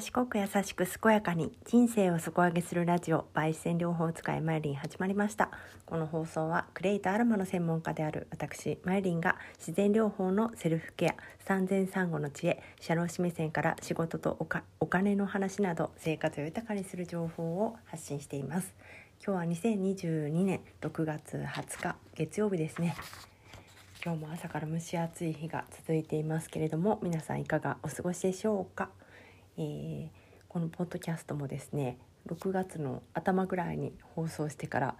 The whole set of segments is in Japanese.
賢く優しく健やかに人生を底上げするラジオ焙煎療法使いマイリン始まりました。この放送はクレイとアロマの専門家である私マイリンが自然療法のセルフケア産前産後の知恵社労士目線から仕事とお金の話など生活を豊かにする情報を発信しています。今日は2022年6月20日月曜日ですね。今日も朝から蒸し暑い日が続いていますけれども皆さんいかがお過ごしでしょうか？えー、このポッドキャストもですね6月の頭ぐらいに放送してから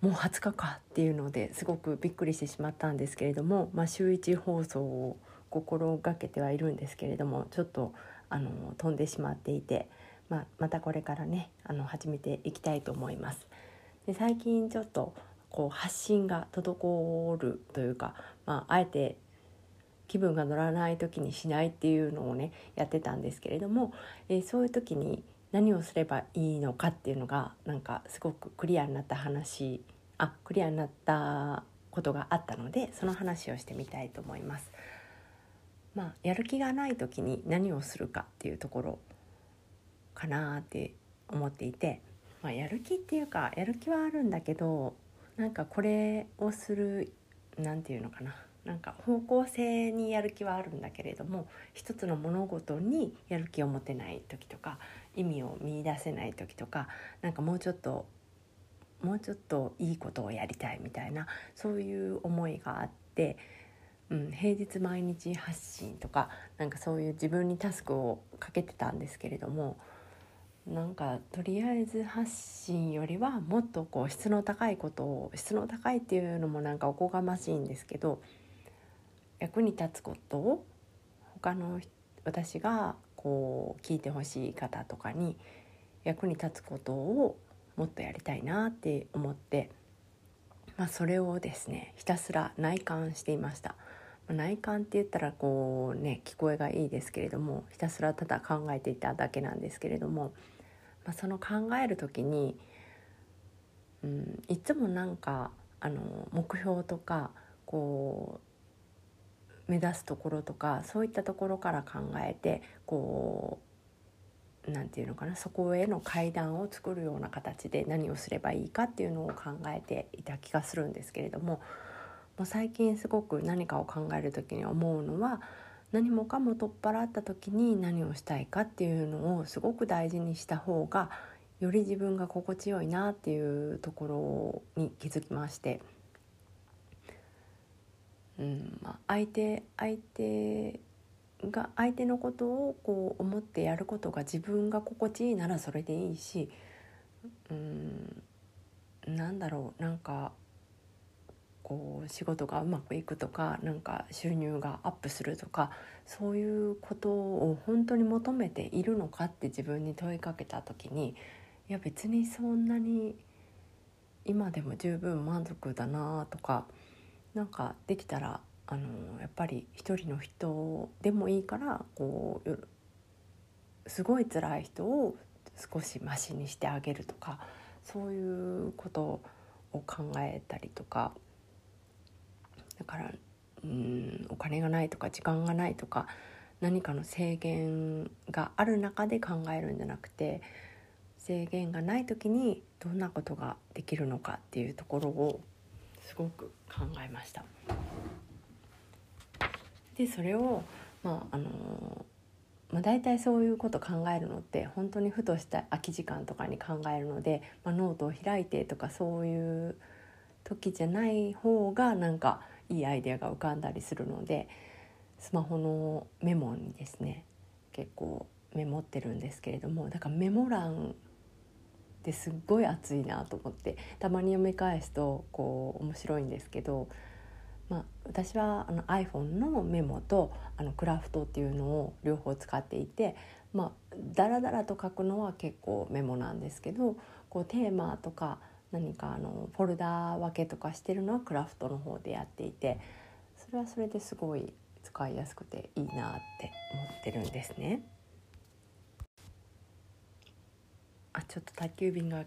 もう20日かっていうのですごくびっくりしてしまったんですけれども、まあ、週1放送を心がけてはいるんですけれどもちょっとあの飛んでしまっていて、まあ、またこれからねあの始めていきたいと思います。で最近ちょっとこう発信が滞るというか、まあ、あえて気分が乗らない時にしないっていうのをねやってたんですけれども、えー、そういう時に何をすればいいのかっていうのがなんかすごくクリアになった話あクリアになったことがあったのでその話をしてみたいと思います。まあ、やる気がない時に何をするかっていうところかなって思っていて、まあ、やる気っていうかやる気はあるんだけどなんかこれをする何て言うのかななんか方向性にやる気はあるんだけれども一つの物事にやる気を持てない時とか意味を見いだせない時とかなんかもうちょっともうちょっといいことをやりたいみたいなそういう思いがあって、うん、平日毎日発信とかなんかそういう自分にタスクをかけてたんですけれどもなんかとりあえず発信よりはもっとこう質の高いことを質の高いっていうのもなんかおこがましいんですけど役に立つこと？を他の私がこう聞いてほしい方とかに役に立つことをもっとやりたいなって思って、まあ、それをですねひたすら内観していました。内観って言ったらこうね聞こえがいいですけれどもひたすらただ考えていただけなんですけれども、まあ、その考える時に、うん、いつもなんかあの目標とかこう目指すところとかそういったところから考えてこう何て言うのかなそこへの階段を作るような形で何をすればいいかっていうのを考えていた気がするんですけれどももう最近すごく何かを考える時に思うのは何もかも取っ払った時に何をしたいかっていうのをすごく大事にした方がより自分が心地よいなっていうところに気づきまして。うんまあ、相手相手が相手のことをこう思ってやることが自分が心地いいならそれでいいしうんなんだろうなんかこう仕事がうまくいくとかなんか収入がアップするとかそういうことを本当に求めているのかって自分に問いかけた時にいや別にそんなに今でも十分満足だなとかなんかできたらあのやっぱり一人の人でもいいからこうすごい辛い人を少しマシにしてあげるとかそういうことを考えたりとかだからうんお金がないとか時間がないとか何かの制限がある中で考えるんじゃなくて制限がない時にどんなことができるのかっていうところをすごく考えました。でそれを、まああのまあ、大体そういうこと考えるのって本当にふとした空き時間とかに考えるので、まあ、ノートを開いてとかそういう時じゃない方がなんかいいアイデアが浮かんだりするのでスマホのメモにですね結構メモってるんですけれどもだからメモ欄ってすっごい熱いなと思ってたまに読み返すとこう面白いんですけど、まあ、私はあの iPhone のメモとあのクラフトっていうのを両方使っていて、まあ、だらだらと書くのは結構メモなんですけどこうテーマとか何かあのフォルダー分けとかしてるのはクラフトの方でやっていてそれはそれですごい使いやすくていいなって思ってるんですね。あちょっと宅急便が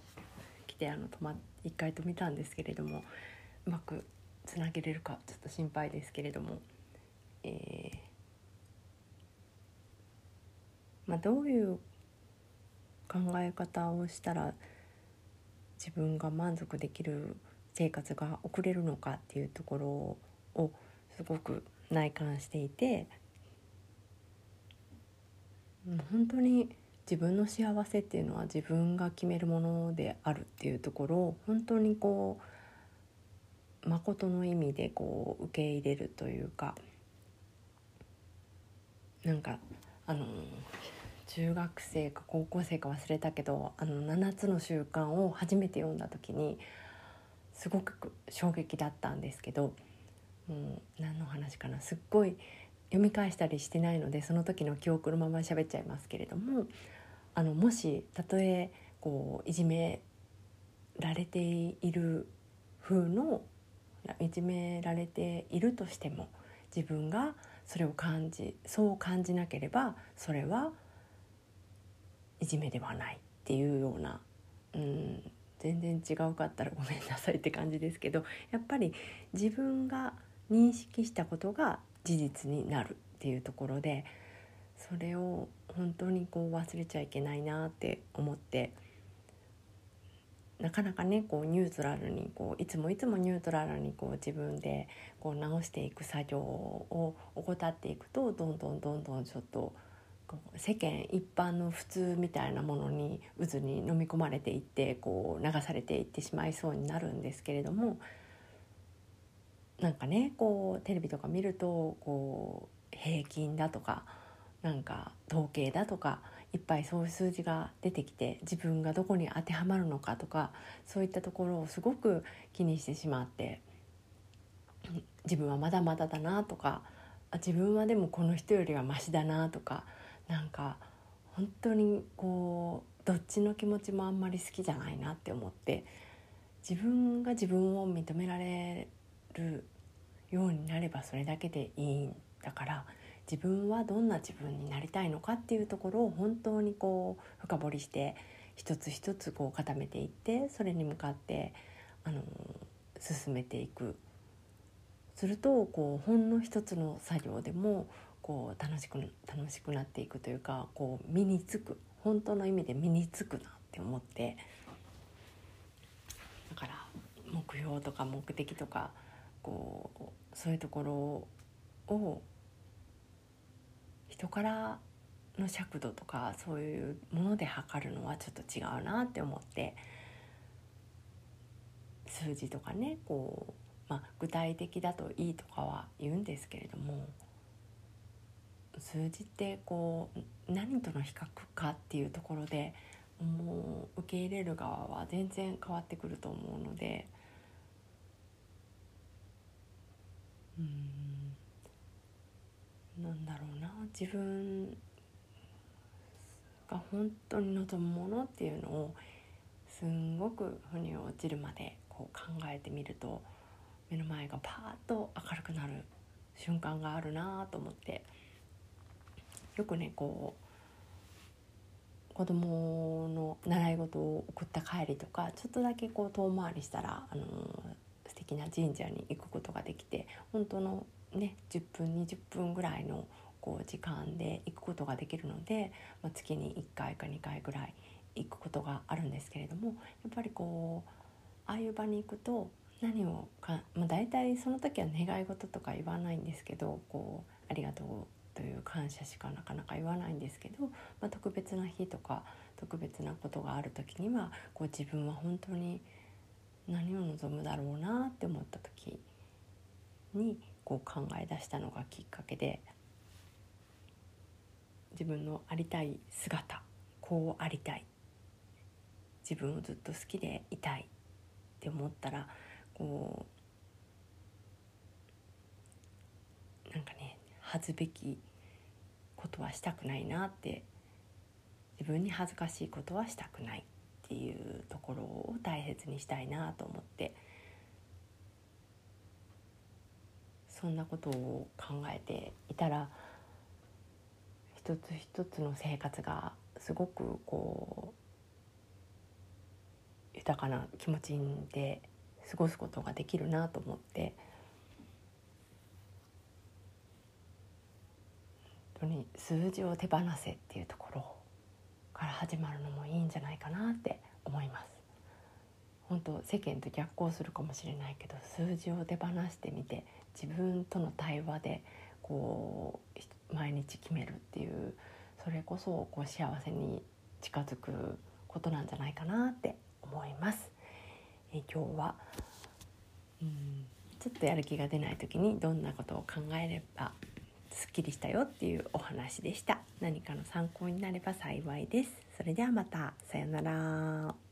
来てあの止ま一回止めたんですけれどもうまくつなげれるかちょっと心配ですけれども、えー、まあ、どういう考え方をしたら自分が満足できる生活が送れるのかっていうところをすごく内観していて本当に自分の幸せっていうのは自分が決めるものであるっていうところを本当にこう誠の意味でこう受け入れるというかなんかあの中学生か高校生か忘れたけど「あの7つの習慣」を初めて読んだ時にすごく衝撃だったんですけどもう何の話かなすっごい読み返したりしてないのでその時の記憶のまま喋っちゃいますけれどもあのもしたとえこういじめられている風のいじめられているとしても自分がそれを感じそう感じなければそれはいじめではないっていうような、うん、全然違うかったらごめんなさいって感じですけどやっぱり自分が認識したことが事実になるっていうところでそれを本当にこう忘れちゃいけないなって思ってなかなかねこうニュートラルにこういつもいつもニュートラルにこう自分でこう直していく作業を怠っていくとどんどんどんどんちょっと世間一般の普通みたいなものに渦に飲み込まれていってこう流されていってしまいそうになるんですけれどもなんかねこうテレビとか見るとこう平均だとかなんか統計だとかいっぱいそういう数字が出てきて自分がどこに当てはまるのかとかそういったところをすごく気にしてしまって自分はまだまだだなとか自分はでもこの人よりはマシだなとかなんか本当にこうどっちの気持ちもあんまり好きじゃないなって思って自分が自分を認められるようになればそれだけでいいんだから自分はどんな自分になりたいのかっていうところを本当にこう深掘りして一つ一つこう固めていってそれに向かってあの進めていく。するとこうほんの一つの作業でもこう楽しく楽しくなっていくというかこう身につく。本当の意味で身につくなって思って。だから目標とか目的とかこうそういうところを人からの尺度とかそういうもので測るのはちょっと違うなって思って数字とかねこう、まあ、具体的だといいとかは言うんですけれども数字ってこう何との比較かっていうところでもう受け入れる側は全然変わってくると思うのでうん。なんだろうな自分が本当に望むものっていうのをすんごく腑に落ちるまでこう考えてみると目の前がパーッと明るくなる瞬間があるなと思って。よくねこう子供の習い事を送った帰りとかちょっとだけこう遠回りしたらあの素敵な神社に行くことができて本当のね10分20分ぐらいのこう時間で行くことができるので、まあ、月に1回か2回ぐらい行くことがあるんですけれどもやっぱりこうああいう場に行くと何をか、まあ、大体その時は願い事とか言わないんですけどこうありがとうという感謝しかなかなか言わないんですけど、まあ、特別な日とか特別なことがある時にはこう自分は本当に何を望むだろうなって思った時にこう考え出したのがきっかけで自分のありたい姿こうありたい。自分をずっと好きでいたい。って思ったらこうなんかね恥ずべきことはしたくないなって自分に恥ずかしいことはしたくないっていうところを大切にしたいなと思ってそんなことを考えていたら一つ一つの生活がすごくこう豊かな気持ちで過ごすことができるなと思って。当に数字を手放せっていうところから始まるのもいいんじゃないかなって思います本当世間と逆行するかもしれないけど数字を手放してみて自分との対話でこう毎日決めるっていうそれこそこう幸せに近づくことなんじゃないかなって思います。え今日はうんちょっとやる気が出ない時にどんなことを考えればすっきりしたよっていうお話でした。何かの参考になれば幸いです。それではまた。さようなら。